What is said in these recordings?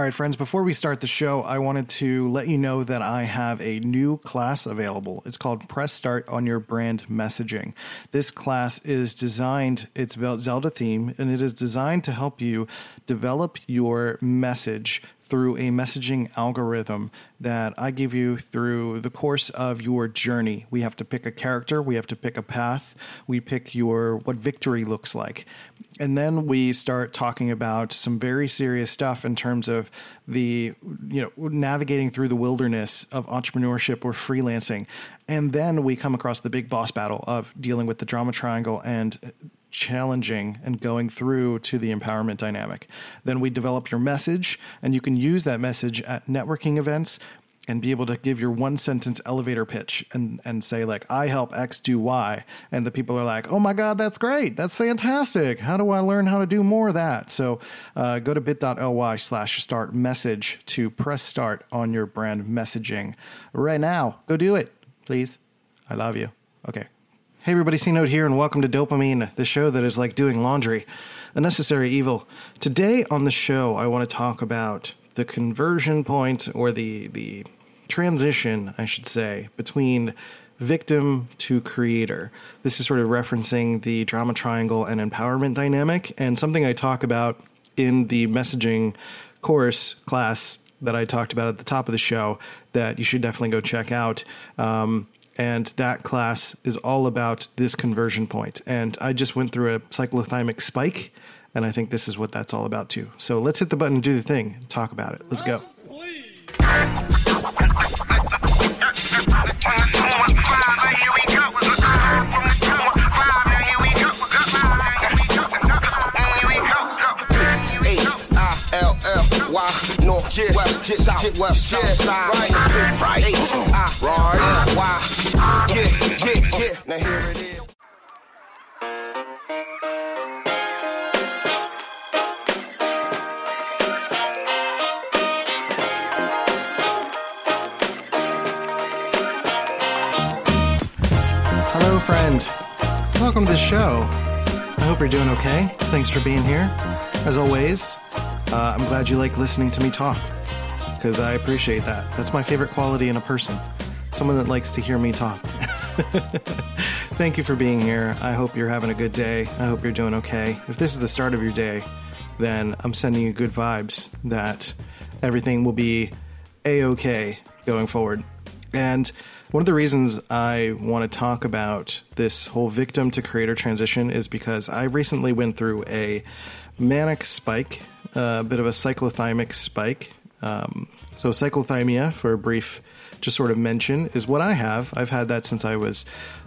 All right, friends, before we start the show, I wanted to let you know that I have a new class available. It's called Press Start on Your Brand Messaging. This class is designed, it's Zelda theme, and it is designed to help you develop your message through a messaging algorithm that I give you through the course of your journey. We have to pick a character, we have to pick a path, we pick your what victory looks like. And then we start talking about some very serious stuff in terms of the you know navigating through the wilderness of entrepreneurship or freelancing. And then we come across the big boss battle of dealing with the drama triangle and challenging and going through to the empowerment dynamic. Then we develop your message, and you can use that message at networking events and be able to give your one sentence elevator pitch and, and say like i help x do y. And the people are like oh my god that's great. That's fantastic. How do i learn how to do more of that? So uh, go to bit.ly slash start message to press start on your brand messaging. Right now go do it please. I love you. Okay Hey everybody, C Note here, and welcome to Dopamine, the show that is like doing laundry, a necessary evil. Today on the show, I want to talk about the conversion point, or the the transition, I should say, between victim to creator. This is sort of referencing the drama triangle and empowerment dynamic, and something I talk about in the messaging course class that I talked about at the top of the show that you should definitely go check out. Um, and that class is all about this conversion point. And I just went through a cyclothymic spike, and I think this is what that's all about too. So let's hit the button and do the thing, talk about it. Let's go. North, west, west, yeah, yeah, yeah. Now here it is. Hello, friend. Welcome to the show. I hope you're doing okay. Thanks for being here. As always, uh, I'm glad you like listening to me talk because I appreciate that. That's my favorite quality in a person someone that likes to hear me talk. Thank you for being here. I hope you're having a good day. I hope you're doing okay. If this is the start of your day, then I'm sending you good vibes that everything will be a okay going forward. And one of the reasons I want to talk about this whole victim to creator transition is because I recently went through a manic spike, a bit of a cyclothymic spike. Um, so, cyclothymia, for a brief just sort of mention, is what I have. I've had that since I was,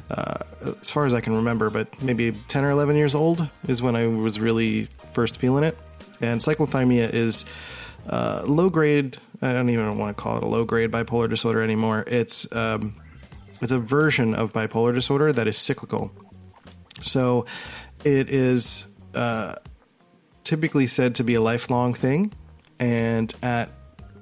uh, as far as I can remember, but maybe 10 or 11 years old is when I was really first feeling it. And cyclothymia is uh, low grade. I don't even want to call it a low grade bipolar disorder anymore. It's um, it's a version of bipolar disorder that is cyclical. So it is uh, typically said to be a lifelong thing, and at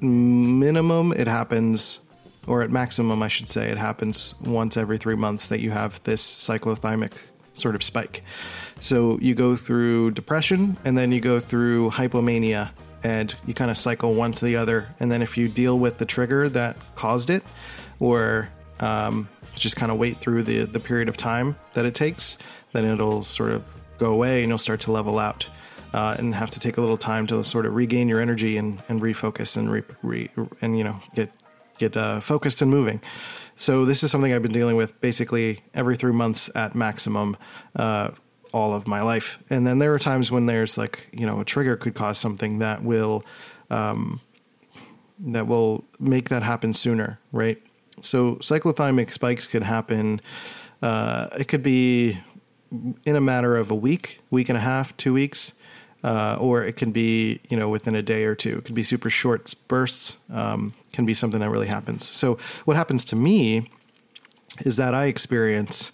minimum, it happens, or at maximum, I should say, it happens once every three months that you have this cyclothymic sort of spike. So you go through depression, and then you go through hypomania, and you kind of cycle one to the other. And then if you deal with the trigger that caused it, or um, just kind of wait through the, the period of time that it takes, then it'll sort of go away and you'll start to level out uh, and have to take a little time to sort of regain your energy and, and refocus and re, re, and you know get get uh, focused and moving. So this is something I've been dealing with basically every three months at maximum. Uh, all of my life, and then there are times when there's like you know a trigger could cause something that will um, that will make that happen sooner, right? So cyclothymic spikes could happen. Uh, it could be in a matter of a week, week and a half, two weeks uh, or it can be you know within a day or two. It can be super short bursts. Um, can be something that really happens. So what happens to me is that I experience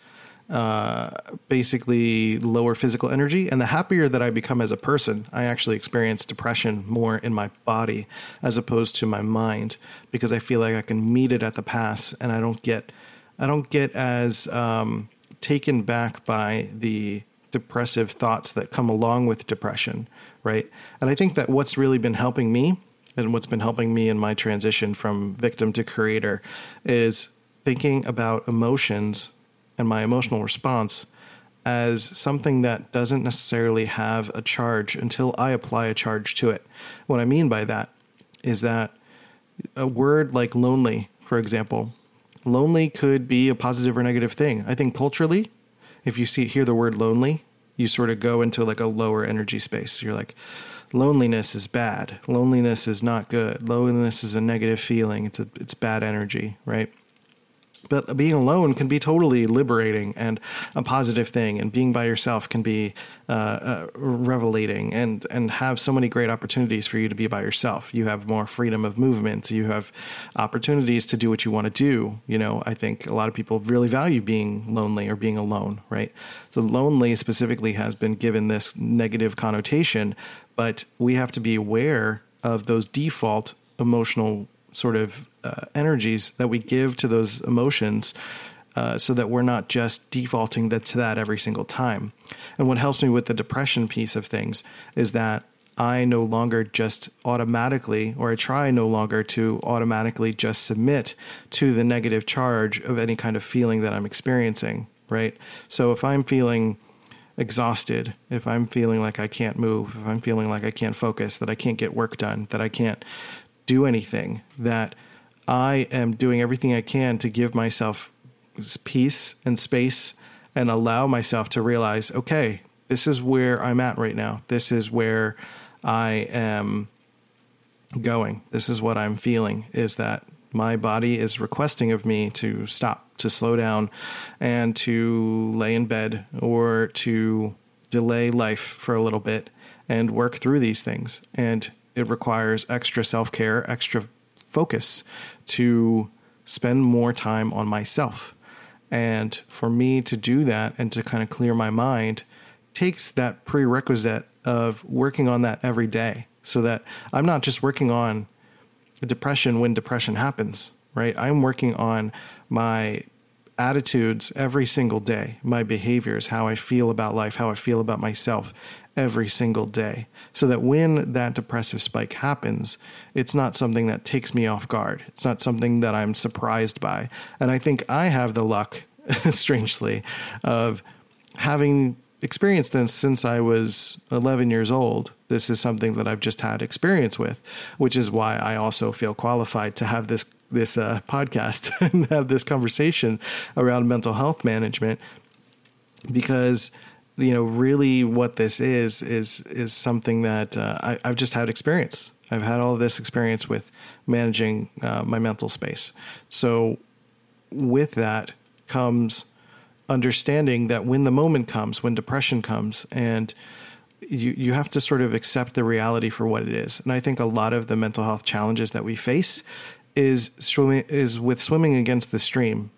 uh, basically lower physical energy, and the happier that I become as a person, I actually experience depression more in my body as opposed to my mind because I feel like I can meet it at the pass, and I don't get I don't get as um, taken back by the depressive thoughts that come along with depression, right? And I think that what's really been helping me and what's been helping me in my transition from victim to creator is thinking about emotions and my emotional response as something that doesn't necessarily have a charge until I apply a charge to it. What I mean by that is that a word like lonely, for example, lonely could be a positive or negative thing. I think culturally, if you see hear the word lonely, you sort of go into like a lower energy space. You're like, loneliness is bad. Loneliness is not good. Loneliness is a negative feeling. It's a it's bad energy, right? But being alone can be totally liberating and a positive thing, and being by yourself can be uh, uh, revelating and and have so many great opportunities for you to be by yourself. You have more freedom of movement. You have opportunities to do what you want to do. You know, I think a lot of people really value being lonely or being alone, right? So lonely specifically has been given this negative connotation, but we have to be aware of those default emotional sort of uh, energies that we give to those emotions uh, so that we're not just defaulting to that every single time. And what helps me with the depression piece of things is that I no longer just automatically, or I try no longer to automatically just submit to the negative charge of any kind of feeling that I'm experiencing, right? So if I'm feeling exhausted, if I'm feeling like I can't move, if I'm feeling like I can't focus, that I can't get work done, that I can't do anything, that I am doing everything I can to give myself peace and space and allow myself to realize, okay, this is where I'm at right now. This is where I am going. This is what I'm feeling is that my body is requesting of me to stop, to slow down, and to lay in bed or to delay life for a little bit and work through these things. And it requires extra self care, extra focus to spend more time on myself. And for me to do that and to kind of clear my mind takes that prerequisite of working on that every day so that I'm not just working on depression when depression happens, right? I'm working on my attitudes every single day, my behaviors, how I feel about life, how I feel about myself every single day. So that when that depressive spike happens, it's not something that takes me off guard. It's not something that I'm surprised by. And I think I have the luck, strangely, of having experienced this since I was 11 years old. This is something that I've just had experience with, which is why I also feel qualified to have this this uh, podcast and have this conversation around mental health management because you know, really what this is is is something that uh, I, have just had experience. I've had all this experience with managing uh, my mental space. So, with that comes understanding that when the moment comes, when depression comes, and you you have to sort of accept the reality for what it is. And I think a lot of the mental health challenges that we face is swimming is with swimming against the stream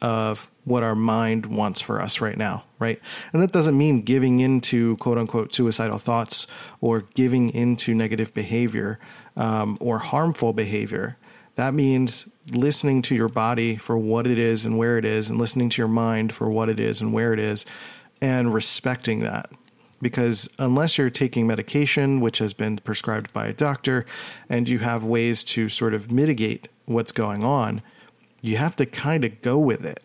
of what our mind wants for us right now, right? And that doesn't mean giving into quote unquote suicidal thoughts or giving into negative behavior um, or harmful behavior. That means listening to your body for what it is and where it is, and listening to your mind for what it is and where it is, and respecting that. Because unless you're taking medication, which has been prescribed by a doctor, and you have ways to sort of mitigate what's going on, you have to kind of go with it.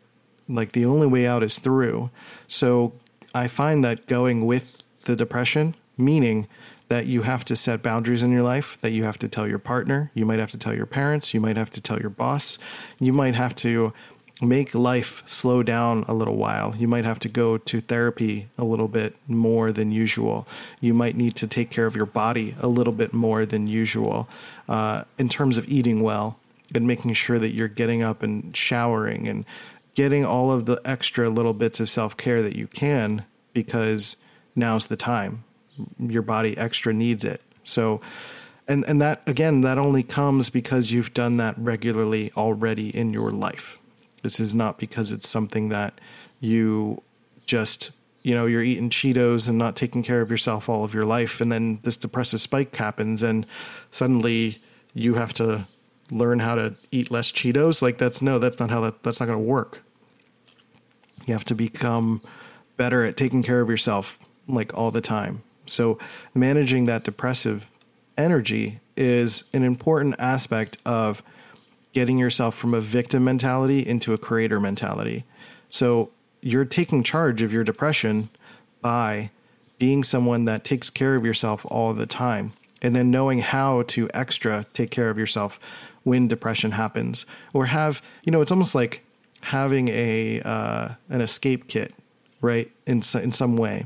Like the only way out is through. So I find that going with the depression, meaning that you have to set boundaries in your life, that you have to tell your partner, you might have to tell your parents, you might have to tell your boss, you might have to make life slow down a little while. You might have to go to therapy a little bit more than usual. You might need to take care of your body a little bit more than usual uh, in terms of eating well and making sure that you're getting up and showering and getting all of the extra little bits of self care that you can because now's the time. Your body extra needs it. So, and, and that again, that only comes because you've done that regularly already in your life. This is not because it's something that you just, you know, you're eating Cheetos and not taking care of yourself all of your life. And then this depressive spike happens and suddenly you have to learn how to eat less Cheetos. Like that's no, that's not how that that's not going to work. You have to become better at taking care of yourself like all the time. So managing that depressive energy is an important aspect of getting yourself from a victim mentality into a creator mentality. So you're taking charge of your depression by being someone that takes care of yourself all the time and then knowing how to extra take care of yourself when depression happens or have you know it's almost like having a uh, an escape kit right in in some way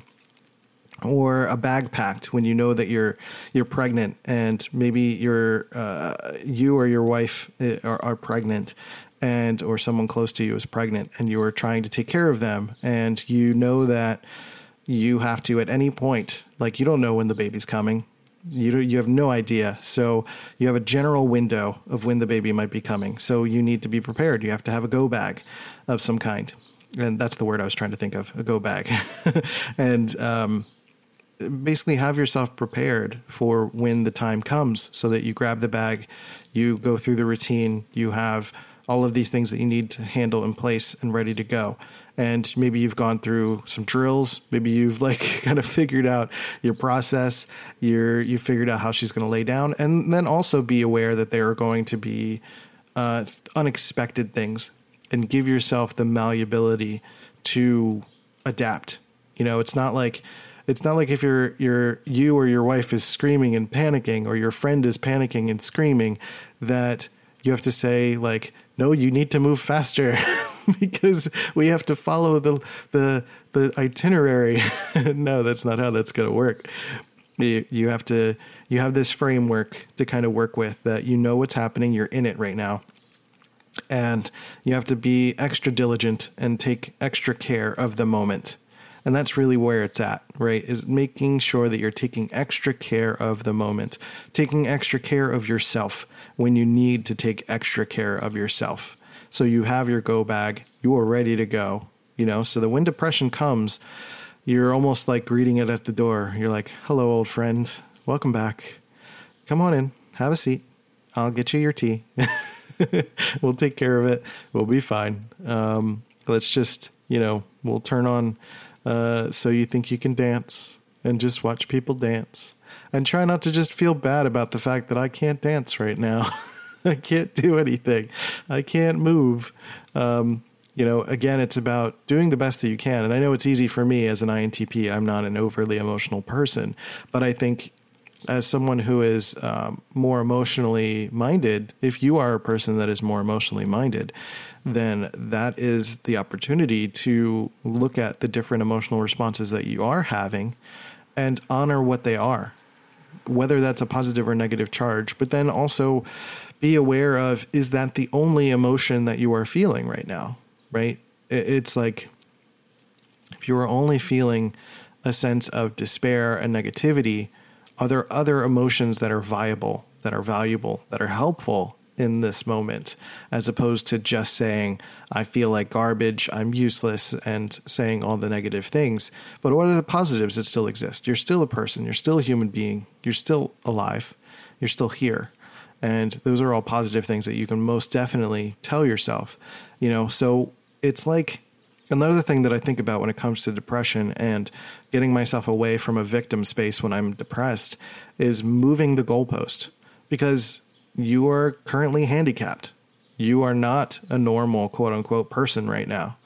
or a bag packed when you know that you're you're pregnant and maybe you're uh, you or your wife uh, are, are pregnant and or someone close to you is pregnant and you are trying to take care of them and you know that you have to at any point like you don't know when the baby's coming you you have no idea. So you have a general window of when the baby might be coming. So you need to be prepared. You have to have a go bag of some kind. And that's the word I was trying to think of a go bag. And um, basically have yourself prepared for when the time comes so that you grab the bag you go through the routine you have all of these things that you need to handle in place and ready to go and maybe you've gone through some drills. Maybe you've like kind of figured out your process. You're you figured out how she's going to lay down. And then also be aware that there are going to be uh, unexpected things and give yourself the malleability to adapt. You know it's not like it's not like if you're you're you or your wife is screaming and panicking or your friend is panicking and screaming that you have to say like no you need to move faster because we have to follow the the the itinerary. no, that's not how that's going to work. You, you have to you have this framework to kind of work with that you know what's happening, you're in it right now. And you have to be extra diligent and take extra care of the moment. And that's really where it's at, right? Is making sure that you're taking extra care of the moment, taking extra care of yourself when you need to take extra care of yourself. So you have your go bag, you are ready to go, you know. So that when depression comes, you're almost like greeting it at the door. You're like, hello, old friend, welcome back. Come on in, have a seat. I'll get you your tea. we'll take care of it. We'll be fine. Um, let's just, you know, we'll turn on uh, so you think you can dance and just watch people dance and try not to just feel bad about the fact that I can't dance right now. I can't do anything. I can't move. Um, you know, again, it's about doing the best that you can. And I know it's easy for me as an INTP. I'm not an overly emotional person, but I think as someone who is um, more emotionally minded, if you are a person that is more emotionally minded, then that is the opportunity to look at the different emotional responses that you are having and honor what they are, whether that's a positive or negative charge, but then also be aware of is that the only emotion that you are feeling right now, right? It's like if you are only feeling a sense of despair and negativity, are there other emotions that are viable, that are valuable, that are helpful in this moment, as opposed to just saying, I feel like garbage, I'm useless, and saying all the negative things. But what are the positives that still exist? You're still a person, you're still a human being, you're still alive, you're still here. And those are all positive things that you can most definitely tell yourself, you know. So it's like another thing that I think about when it comes to depression and getting myself away from a victim space when I'm depressed is moving the goalpost because you are currently handicapped. You are not a normal quote unquote person right now.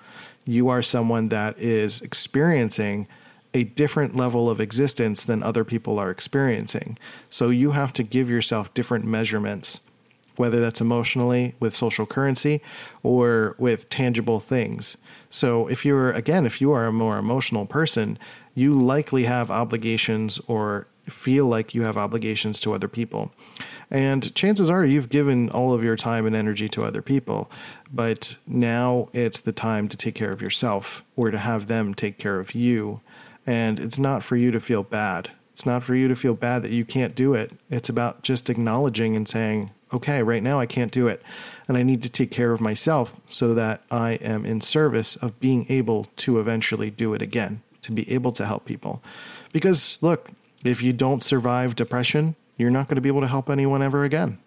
You are someone that is experiencing a different level of existence than other people are experiencing. So you have to give yourself different measurements, whether that's emotionally with social currency or with tangible things. So if you're, again, if you are a more emotional person, you likely have obligations or feel like you have obligations to other people. And chances are you've given all of your time and energy to other people, but now it's the time to take care of yourself or to have them take care of you. And it's not for you to feel bad. It's not for you to feel bad that you can't do it. It's about just acknowledging and saying, okay, right now I can't do it. And I need to take care of myself so that I am in service of being able to eventually do it again, to be able to help people. Because look, if you don't survive depression, you're not going to be able to help anyone ever again.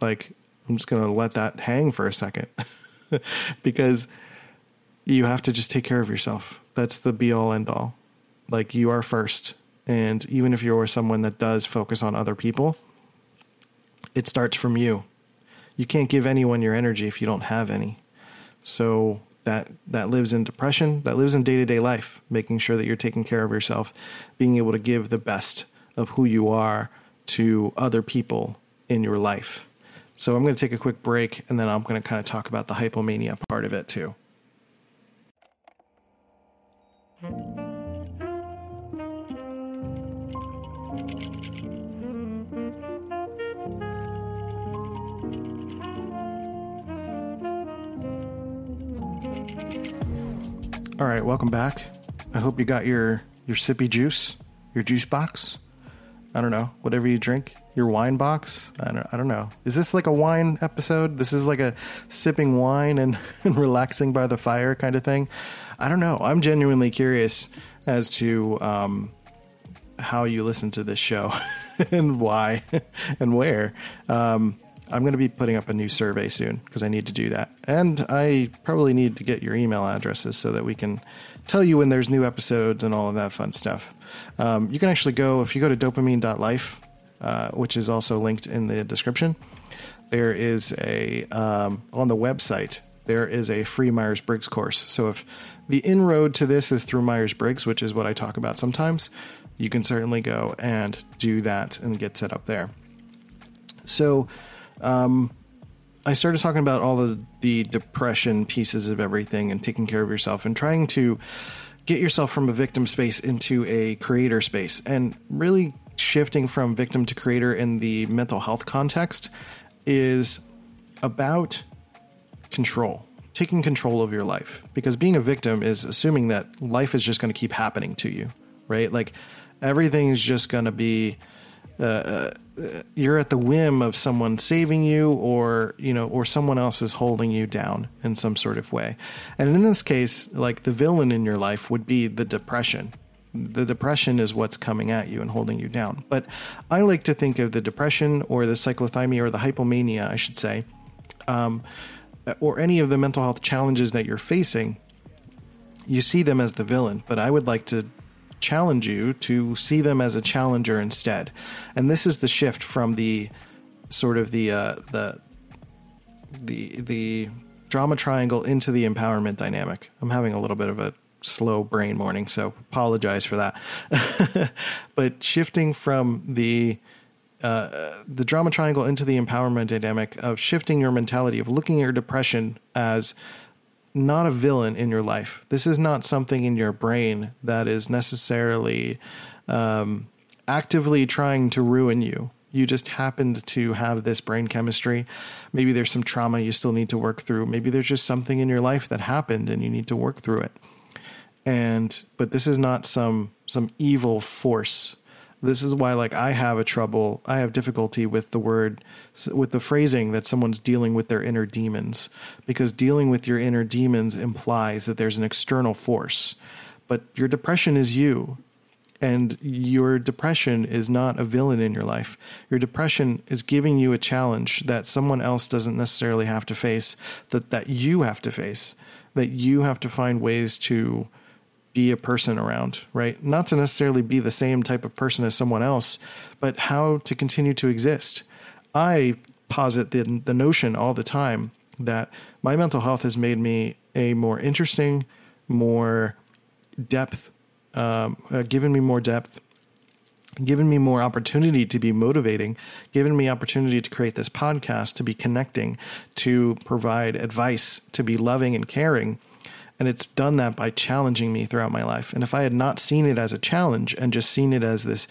Like, I'm just going to let that hang for a second because you have to just take care of yourself. That's the be all end all. Like you are first And even if you're someone that does focus on other people, it starts from you. You can't give anyone your energy if you don't have any. So that that lives in depression, that lives in day-to-day life, making sure that you're taking care of yourself, being able to give the best of who you are to other people in your life. So I'm going to take a quick break and then I'm going to kind of talk about the hypomania part of it too. All right, welcome back. I hope you got your your sippy juice, your juice box. I don't know, whatever you drink, your wine box. I don't, I don't know. Is this like a wine episode? This is like a sipping wine and, and relaxing by the fire kind of thing. I don't know. I'm genuinely curious as to um, how you listen to this show and why and where. Um, I'm going to be putting up a new survey soon because I need to do that. And I probably need to get your email addresses so that we can tell you when there's new episodes and all of that fun stuff. Um, you can actually go, if you go to dopamine.life, uh, which is also linked in the description, there is a, um, on the website, there is a free Myers Briggs course. So if the inroad to this is through Myers Briggs, which is what I talk about sometimes, you can certainly go and do that and get set up there. So, um, I started talking about all of the depression pieces of everything and taking care of yourself and trying to get yourself from a victim space into a creator space and really shifting from victim to creator in the mental health context is about control taking control of your life. Because being a victim is assuming that life is just going to keep happening to you right? Like everything is just going to be uh, uh, you're at the whim of someone saving you or you know or someone else is holding you down in some sort of way. And in this case like the villain in your life would be the depression. The depression is what's coming at you and holding you down. But i like to think of the depression or the cyclothymia or the hypomania i should say um, or any of the mental health challenges that you're facing you see them as the villain but i would like to challenge you to see them as a challenger instead. And this is the shift from the sort of the uh, the the the drama triangle into the empowerment dynamic. I'm having a little bit of a slow brain morning, so apologize for that. but shifting from the uh, the drama triangle into the empowerment dynamic of shifting your mentality of looking at your depression as not a villain in your life. This is not something in your brain that is necessarily um, actively trying to ruin you. You just happened to have this brain chemistry. Maybe there's some trauma you still need to work through. Maybe there's just something in your life that happened and you need to work through it. And but this is not some some evil force this is why like i have a trouble i have difficulty with the word with the phrasing that someone's dealing with their inner demons. Because dealing with your inner demons implies that there's an external force. But your depression is you. And your depression is not a villain in your life. Your depression is giving you a challenge that someone else doesn't necessarily have to face, that, that you have to face, that you have to find ways to be a person around, right? Not to necessarily be the same type of person as someone else, but how to continue to exist. I posit the, the notion all the time that my mental health has made me a more interesting, more depth, um, uh, given me more depth, given me more opportunity to be motivating, given me opportunity to create this podcast, to be connecting, to provide advice, to be loving and caring and it's done that by challenging me throughout my life. And if I had not seen it as a challenge and just seen it as this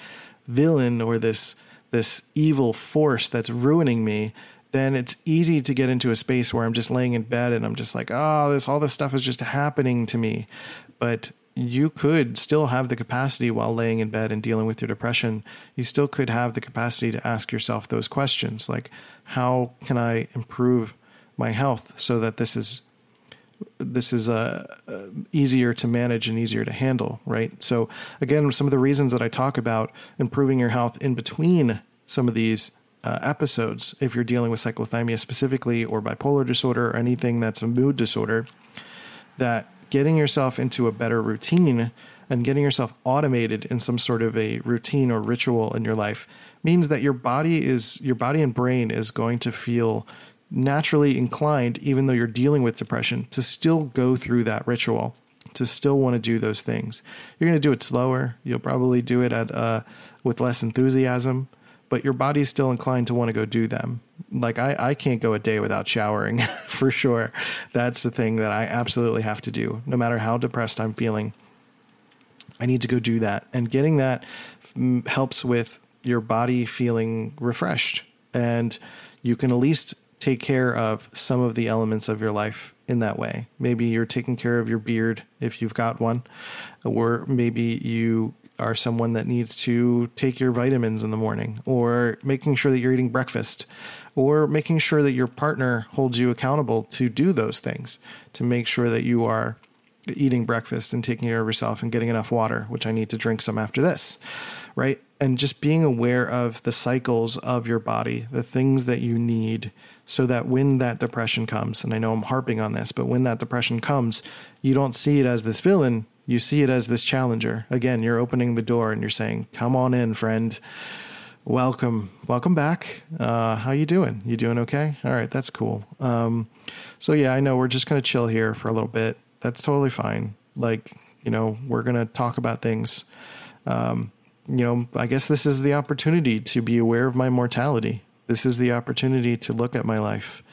villain or this this evil force that's ruining me, then it's easy to get into a space where I'm just laying in bed and I'm just like, oh, this all this stuff is just happening to me. But you could still have the capacity while laying in bed and dealing with your depression. You still could have the capacity to ask yourself those questions like, how can I improve my health so that this is this is uh, uh, easier to manage and easier to handle, right? So, again, some of the reasons that I talk about improving your health in between some of these uh, episodes, if you're dealing with cyclothymia specifically, or bipolar disorder, or anything that's a mood disorder, that getting yourself into a better routine and getting yourself automated in some sort of a routine or ritual in your life means that your body is your body and brain is going to feel naturally inclined even though you're dealing with depression to still go through that ritual to still want to do those things you're going to do it slower you'll probably do it at uh, with less enthusiasm but your body's still inclined to want to go do them. Like I, I can't go a day without showering for sure. That's the thing that I absolutely have to do, no matter how depressed I'm feeling. I need to go do that. And getting that f- helps with your body feeling refreshed. And you can at least take care of some of the elements of your life in that way. Maybe you're taking care of your beard if you've got one, or maybe you are someone that needs to take your vitamins in the morning or making sure that you're eating breakfast or making sure that your partner holds you accountable to do those things to make sure that you are eating breakfast and taking care of yourself and getting enough water, which I need to drink some after this, right? And just being aware of the cycles of your body, the things that you need, so that when that depression comes, and I know I'm harping on this, but when that depression comes, you don't see it as this villain, you see it as this challenger. Again, you're opening the door and you're saying, "Come on in, friend. Welcome, welcome back. Uh, how you doing? You doing okay? All right, that's cool. Um, so yeah, I know we're just gonna chill here for a little bit. That's totally fine. Like, you know, we're gonna talk about things. Um, you know, I guess this is the opportunity to be aware of my mortality. This is the opportunity to look at my life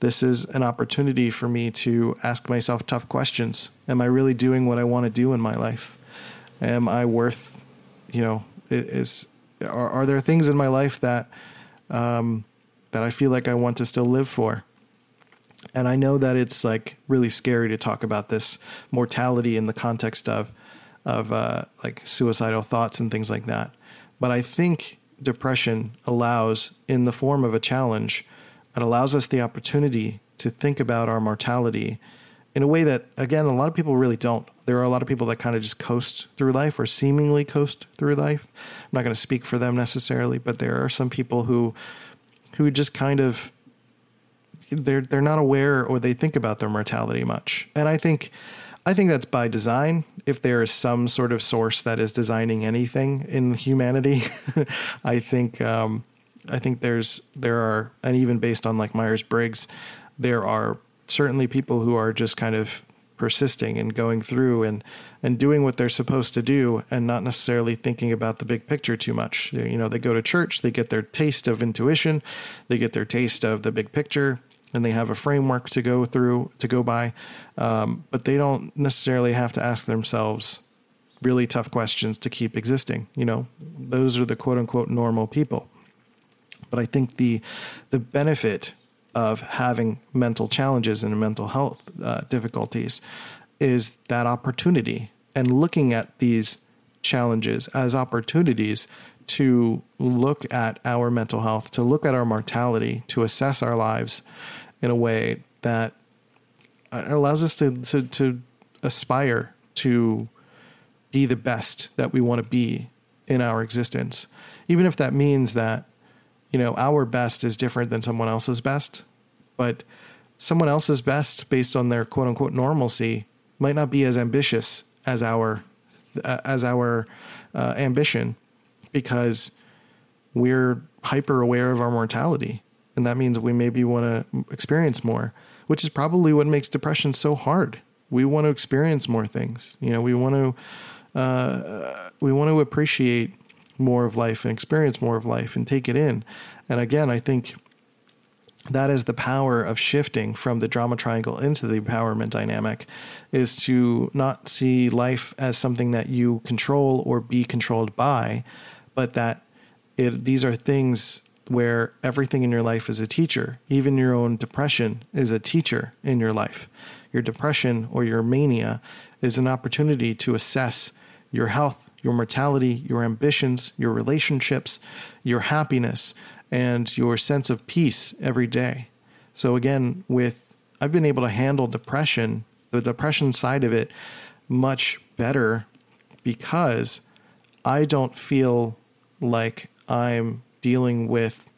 this is an opportunity for me to ask myself tough questions. Am I really doing what I want to do in my life? Am I worth, you know, is are, are there things in my life that um, that I feel like I want to still live for? And I know that it's like really scary to talk about this mortality in the context of of uh, like suicidal thoughts and things like that. But I think depression allows, in the form of a challenge, it allows us the opportunity to think about our mortality in a way that, again, a lot of people really don't. There are a lot of people that kind of just coast through life or seemingly coast through life. I'm not going to speak for them necessarily, but there are some people who who just kind of they're they're not aware or they think about their mortality much. And I think I think that's by design. If there is some sort of source that is designing anything in humanity, I think um, I think there's there are and even based on like Myers Briggs, there are certainly people who are just kind of persisting and going through and and doing what they're supposed to do and not necessarily thinking about the big picture too much. You know, they go to church, they get their taste of intuition, they get their taste of the big picture, and they have a framework to go through to go by, um, but they don't necessarily have to ask themselves really tough questions to keep existing. You know, those are the quote unquote normal people. But I think the the benefit of having mental challenges and mental health uh, difficulties is that opportunity and looking at these challenges as opportunities to look at our mental health, to look at our mortality, to assess our lives in a way that uh, allows us to, to, to aspire to be the best that we want to be in our existence. Even if that means that you know, our best is different than someone else's best, but someone else's best based on their quote unquote normalcy might not be as ambitious as our uh, as our uh, ambition because we're hyper aware of our mortality. And that means we maybe want to experience more which is probably what makes depression so hard. We want to experience more things. You know we want to uh, we want to appreciate more of life and experience more of life and take it in. And again, I think that is the power of shifting from the drama triangle into the empowerment dynamic is to not see life as something that you control or be controlled by, but that it, these are things where everything in your life is a teacher. Even your own depression is a teacher in your life. Your depression or your mania is an opportunity to assess your health your mortality, your ambitions, your relationships, your happiness, and your sense of peace every day. So, again, with I've been able to handle depression, the depression side of it, much better because I don't feel like I'm dealing with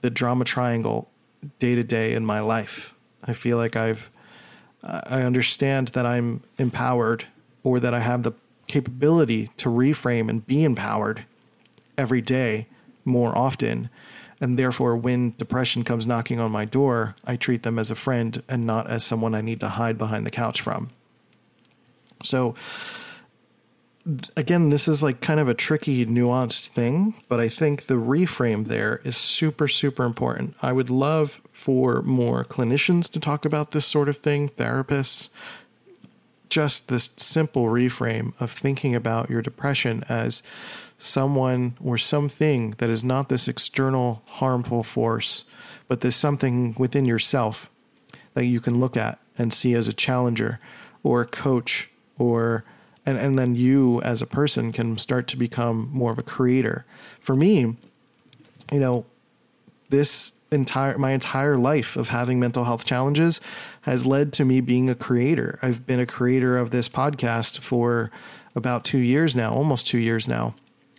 the drama triangle day to day in my life. I feel like I've I understand that I'm empowered or that I have the capability to reframe and be empowered every day more often. And therefore, when depression comes knocking on my door, I treat them as a friend and not as someone I need to hide behind the couch from. So, again, this is like kind of a tricky, nuanced thing, but I think the reframe there is super, super important. I would love for more clinicians to talk about this sort of thing, therapists, just this simple reframe of thinking about your depression as someone or something that is not this external harmful force, but this something within yourself that you can look at and see as a challenger or a coach or and, and then you as a person can start to become more of a creator. For me, you know, this entire my entire life of having mental health challenges has led to me being a creator. I've been a creator of this podcast for about 2 years now, almost 2 years now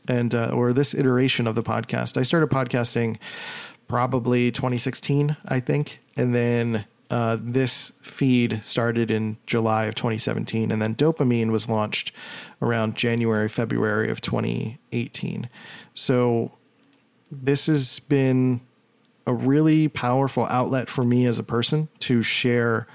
and uh, or this iteration of the podcast. I started podcasting probably 2016, I think, and then uh, this feed started in July of 2017, and then Dopamine was launched around January, February of 2018. So this has been a really powerful outlet for me as a person to share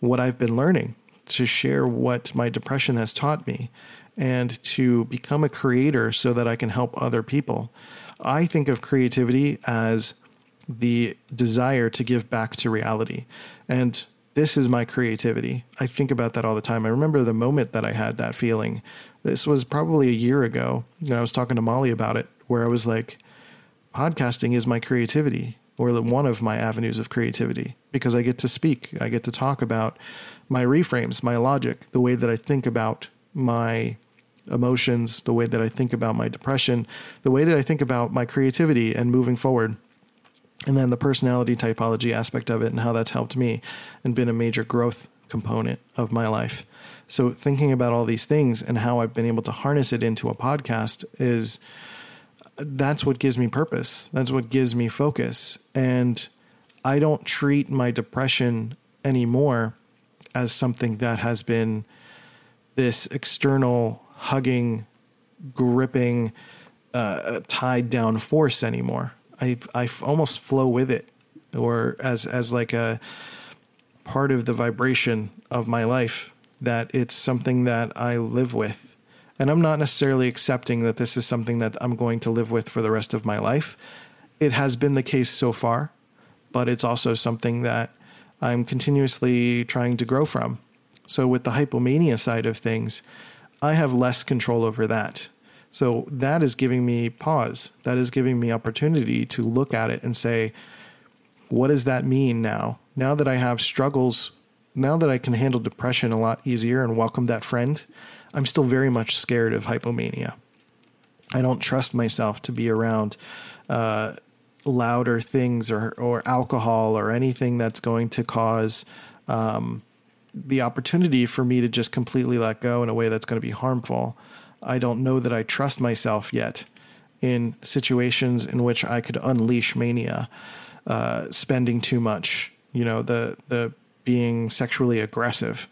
what I've been learning, to share what my depression has taught me, and to become a creator so that I can help other people. I think of creativity as the desire to give back to reality. And this is my creativity. I think about that all the time. I remember the moment that I had that feeling. This was probably a year ago. Know, I was talking to Molly about it, where I was like, podcasting is my creativity or one of my avenues of creativity because I get to speak. I get to talk about my reframes, my logic, the way that I think about my emotions, the way that I think about my depression, the way that I think about my creativity and moving forward. And then the personality typology aspect of it and how that's helped me and been a major growth component of my life. So, thinking about all these things and how I've been able to harness it into a podcast is that's what gives me purpose. That's what gives me focus. And I don't treat my depression anymore as something that has been this external hugging, gripping, uh, tied down force anymore. I I almost flow with it, or as as like a part of the vibration of my life. That it's something that I live with, and I'm not necessarily accepting that this is something that I'm going to live with for the rest of my life. It has been the case so far, but it's also something that I'm continuously trying to grow from. So with the hypomania side of things, I have less control over that. So that is giving me pause. That is giving me opportunity to look at it and say, what does that mean now? Now that I have struggles, now that I can handle depression a lot easier and welcome that friend, I'm still very much scared of hypomania. I don't trust myself to be around uh, louder things or, or alcohol or anything that's going to cause um, the opportunity for me to just completely let go in a way that's going to be harmful. I don't know that I trust myself yet in situations in which I could unleash mania, uh, spending too much, you know, the the being sexually aggressive.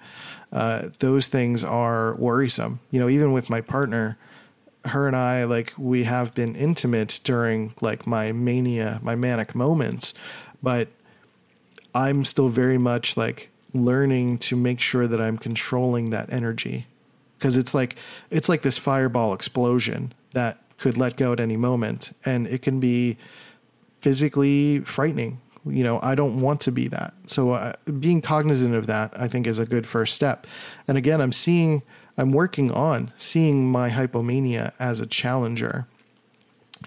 Uh, those things are worrisome. You know, even with my partner, her and I, like, we have been intimate during like my mania, my manic moments, but I'm still very much like learning to make sure that I'm controlling that energy because it's like it's like this fireball explosion that could let go at any moment and it can be physically frightening. You know i don't want to be that. So uh, being cognizant of that i think is a good first step. And again i'm seeing i'm working on seeing my hypomania as a challenger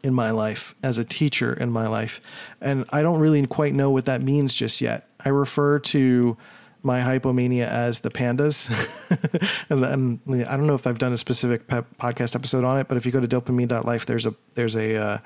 in my life as a teacher in my life. And i don't really quite know what that means just yet. I refer to my hypomania as the pandas. and, and, I don't know if I've done a specific podcast episode on it, but if you go to dopamine.life, there's a, there's a, uh,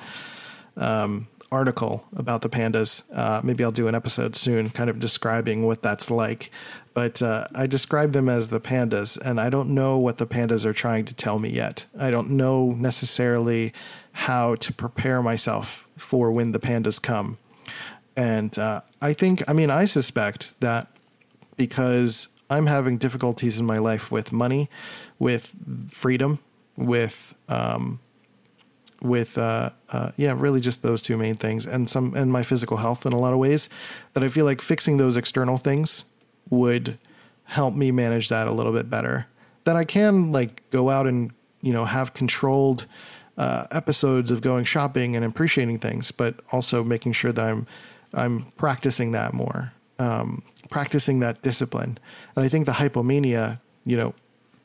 um, article about the pandas. Uh, maybe I'll do an episode soon, kind of describing what that's like. But uh, I describe them as the pandas, and I don't know what the pandas are trying to tell me yet. I don't know necessarily how to prepare myself for when the pandas come. And uh, I think, I mean, I suspect that because I'm having difficulties in my life with money, with freedom, with um, with uh, uh, yeah, really just those two main things, and some and my physical health in a lot of ways. That I feel like fixing those external things would help me manage that a little bit better. That I can like go out and you know have controlled uh, episodes of going shopping and appreciating things, but also making sure that I'm I'm practicing that more, um, practicing that discipline. And I think the hypomania, you know,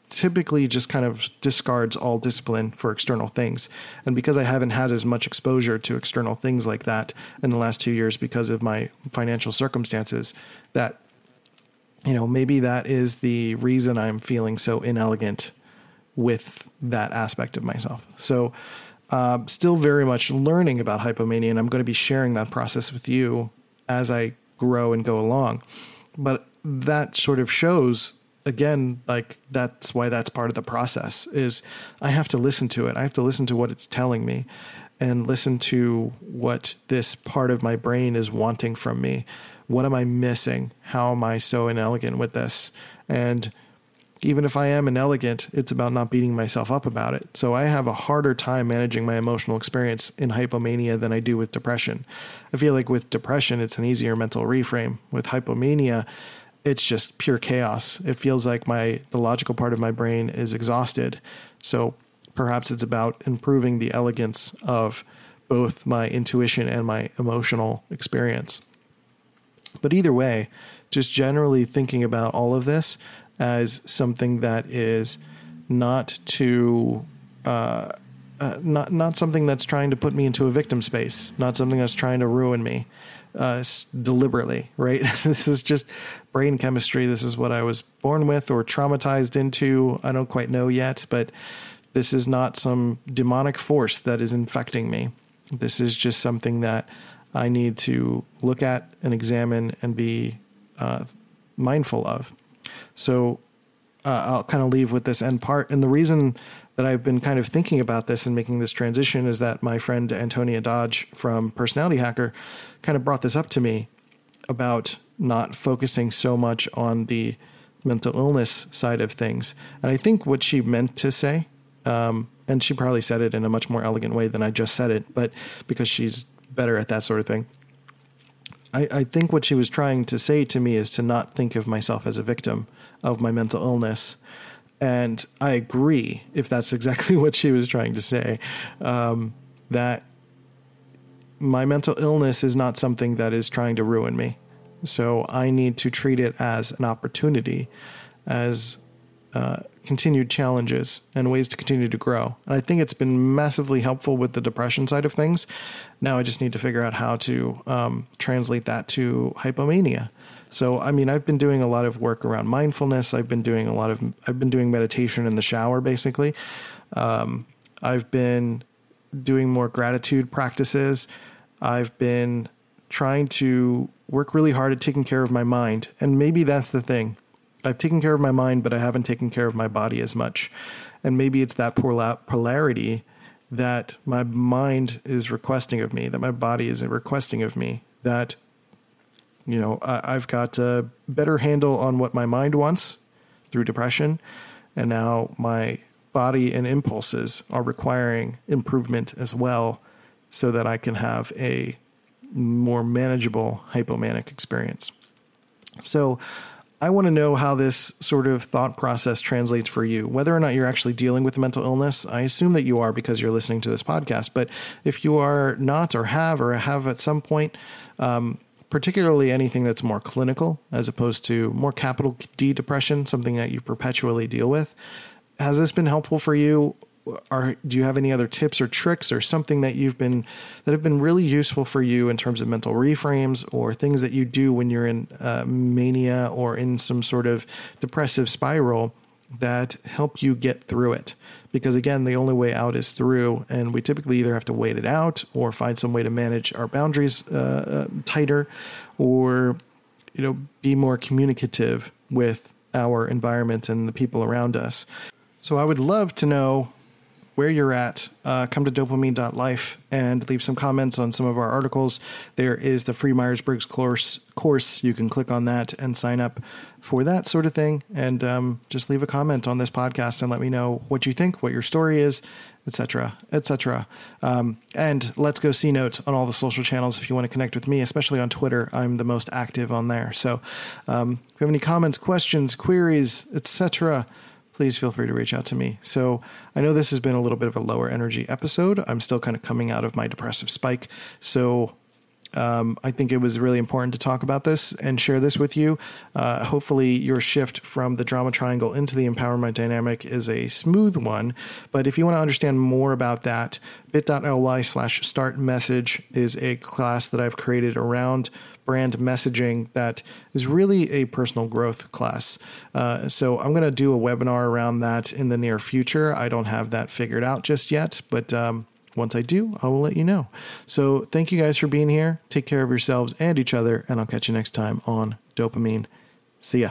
typically just kind of discards all discipline for external things. And because I haven't had as much exposure to external things like that in the last two years because of my financial circumstances, that, you know, maybe that is the reason I'm feeling so inelegant with that aspect of myself. So, uh, still very much learning about hypomania, and I'm going to be sharing that process with you as I grow and go along. But that sort of shows again like that's why that's part of the process is i have to listen to it. I have to listen to what it's telling me and listen to what this part of my brain is wanting from me. What am i missing? How am i so inelegant with this? And even if i am inelegant it's about not beating myself up about it so i have a harder time managing my emotional experience in hypomania than i do with depression i feel like with depression it's an easier mental reframe with hypomania it's just pure chaos. It feels like my the logical part of my brain is exhausted. So perhaps it's about improving the elegance of both my intuition and my emotional experience. But either way, just generally thinking about all of this as something that is not to uh, uh, not not something that's trying to put me into a victim space, not something that's trying to ruin me, uh, deliberately, right? this is just brain chemistry. This is what I was born with or traumatized into. I don't quite know yet, but this is not some demonic force that is infecting me. This is just something that I need to look at and examine and be uh, mindful of. So uh, I'll kind of leave with this end part. And the reason that I've been kind of thinking about this and making this transition is that my friend Antonia Dodge from Personality Hacker kind of brought this up to me about not focusing so much on the mental illness side of things. And I think what she meant to say, um, and she probably said it in a much more elegant way than I just said it, but because she's better at that sort of thing. I, I think what she was trying to say to me is to not think of myself as a victim of my mental illness and I agree, if that's exactly what she was trying to say, um, that my mental illness is not something that is trying to ruin me. So I need to treat it as an opportunity, as uh, continued challenges and ways to continue to grow. And I think it's been massively helpful with the depression side of things. Now I just need to figure out how to um, translate that to hypomania. So, I mean, I've been doing a lot of work around mindfulness. I've been doing a lot of, I've been doing meditation in the shower, basically. Um, I've been doing more gratitude practices. I've been trying to work really hard at taking care of my mind. And maybe that's the thing. I've taken care of my mind, but I haven't taken care of my body as much. And maybe it's that polarity that my mind is requesting of me, that my body isn't requesting of me, that you know, I, have got a better handle on what my mind wants through depression, and now my body and impulses are requiring improvement as well, so that I can have a more manageable hypomanic experience. So, I want to know how this sort of thought process translates for you. Whether or not you're actually dealing with mental illness, I assume that you are because you're listening to this podcast. But if you are not, or have, or have at some point, um, particularly anything that's more clinical as opposed to more capital D depression, something that you perpetually deal with. Has this been helpful for you? Are do you have any other tips or tricks or something that you've been that have been really useful for you in terms of mental reframes or things that you do when you're in uh, mania or in some sort of depressive spiral that help you get through it? because again, the only way out is through, and we typically either have to wait it out or find some way to manage our boundaries uh, uh, tighter, or you know, be more communicative with our environment and the people around us. So I would love to know where you're at, uh, come to dopamine.life and leave some comments on some of our articles. There is the free Myers Briggs course. Course you can click on that and sign up for that sort of thing, and um, just leave a comment on this podcast and let me know what you think, what your story is, etc., etc. Um, and let's go see Note on all the social channels if you want to connect with me, especially on Twitter. I'm the most active on there. So, um, if you have any comments, questions, queries, etc please feel free to reach out to me. So I know this has been a little bit of a lower energy episode. I'm still kind of coming out of my depressive spike. So um, I think it was really important to talk about this and share this with you. Uh, hopefully, your shift from the drama triangle into the empowerment dynamic is a smooth one. But if you want to understand more about that, bit.ly slash start message is a class that I've created around brand messaging that is really a personal growth class. Uh, so I'm going to do a webinar around that in the near future. I don't have that figured out just yet, but um, once I do, I will let you know. So thank you guys for being here. Take care of yourselves and each other, and I'll catch you next time on Dopamine. See ya.